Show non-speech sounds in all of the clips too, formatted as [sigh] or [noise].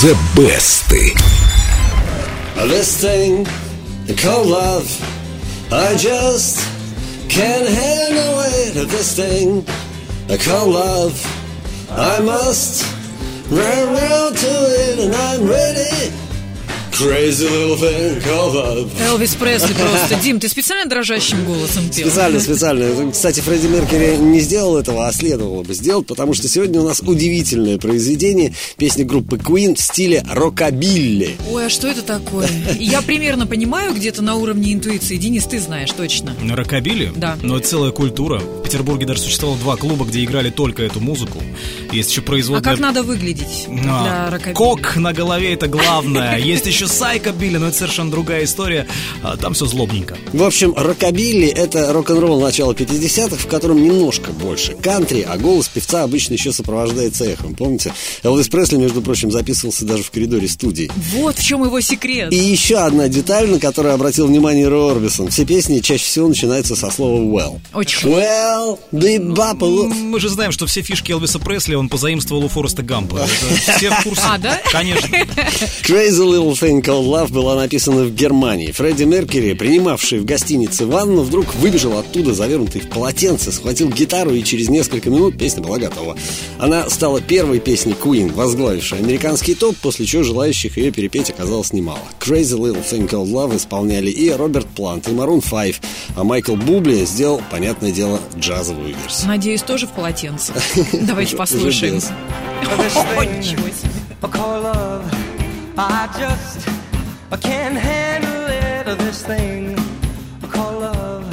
The Best. This thing called love, I just can't handle it. This thing called love, I must run round to it, and I'm ready. Crazy little thing called. Элвис Пресли просто. Дим, ты специально дрожащим голосом пел? Специально, специально. Кстати, Фредди Меркьюри не сделал этого, а следовало бы сделать, потому что сегодня у нас удивительное произведение песни группы Queen в стиле рокобилли. Ой, а что это такое? Я примерно понимаю где-то на уровне интуиции. Денис, ты знаешь точно. Рокобили? Да. Но это целая культура. В Петербурге даже существовало два клуба, где играли только эту музыку. Есть еще А производная... как надо выглядеть А, для рокобилли? Кок на голове это главное. Есть еще сайкобили, но это совершенно другая история. А, Там все злобненько. В общем, рокобилли — это рок-н-ролл начала 50-х, в котором немножко больше кантри, а голос певца обычно еще сопровождается эхом. Помните? Элвис Пресли, между прочим, записывался даже в коридоре студии. Вот в чем его секрет. И еще одна деталь, на которую обратил внимание Рой Орбисон. Все песни чаще всего начинаются со слова «well». Очень. Well, the bubble. Мы же знаем, что все фишки Элвиса Пресли он позаимствовал у Фореста Гампа. Это все в курсе. А, да? Конечно. [laughs] Crazy Little Thing Called Love была написана в Германии. Фредди Меркьюри, принимавший в гостинице ванну, вдруг выбежал оттуда, завернутый в полотенце, схватил гитару, и через несколько минут песня была готова. Она стала первой песней Queen, возглавившей американский топ, после чего желающих ее перепеть оказалось немало. Crazy Little Thing Called Love исполняли и Роберт Плант, и Maroon 5, а Майкл Бубли сделал, понятное дело, джазовую версию. Надеюсь, тоже в полотенце. [laughs] Давайте послушаем. Ничего себе. I just I can't handle it. This thing I call love.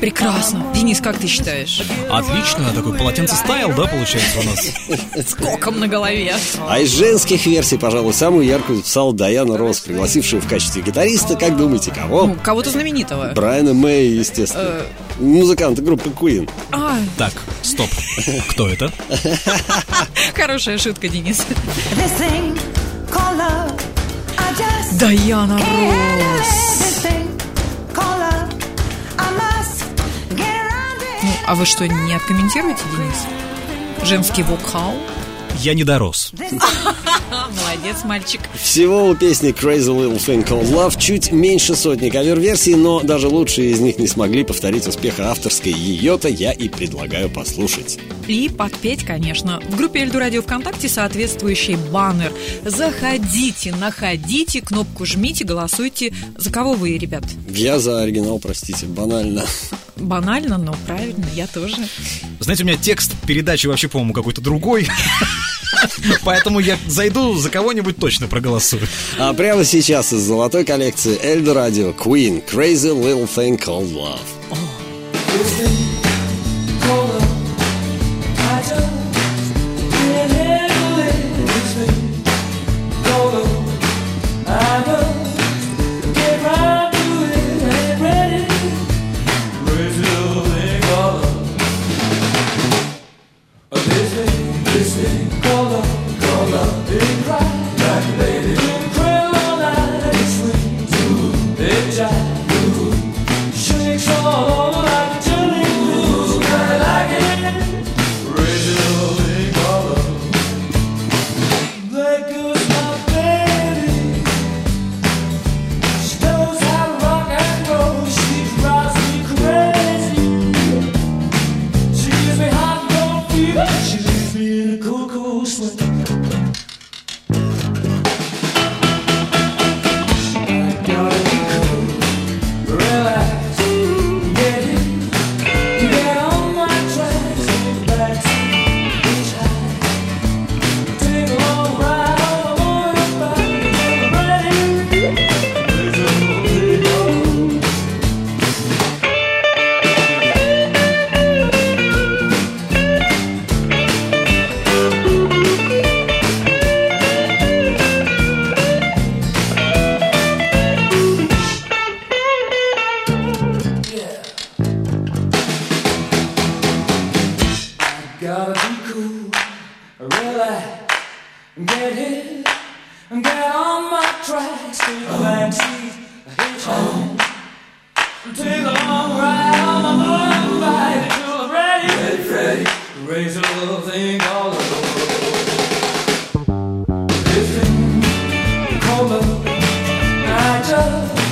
Прекрасно. Денис, как ты считаешь? Отлично, такой полотенце стайл, да, получается у нас? С коком на голове. А из женских версий, пожалуй, самую яркую записала Даяна Росс, пригласившая в качестве гитариста, как думаете, кого? Ну, кого-то знаменитого. Брайана Мэй, естественно. Музыканты группы Queen. А, Так, стоп. Кто это? [laughs] хорошая шутка, Денис. Around it. Ну, а вы что, не откомментируете, Денис? Женский вокал? Я не дорос. Молодец, мальчик. Всего у песни Crazy Little Thing Called Love чуть меньше сотни кавер-версий, но даже лучшие из них не смогли повторить успеха авторской. Ее-то я и предлагаю послушать. И подпеть, конечно. В группе Эльду Радио ВКонтакте соответствующий баннер. Заходите, находите, кнопку жмите, голосуйте. За кого вы, ребят? Я за оригинал, простите, банально. Банально, но правильно, я тоже. Знаете, у меня текст передачи вообще, по-моему, какой-то другой. Поэтому я зайду, за кого-нибудь точно проголосую. А прямо сейчас из золотой коллекции Эльдо Радио Queen Crazy Little Thing Called Love. This thing called love. love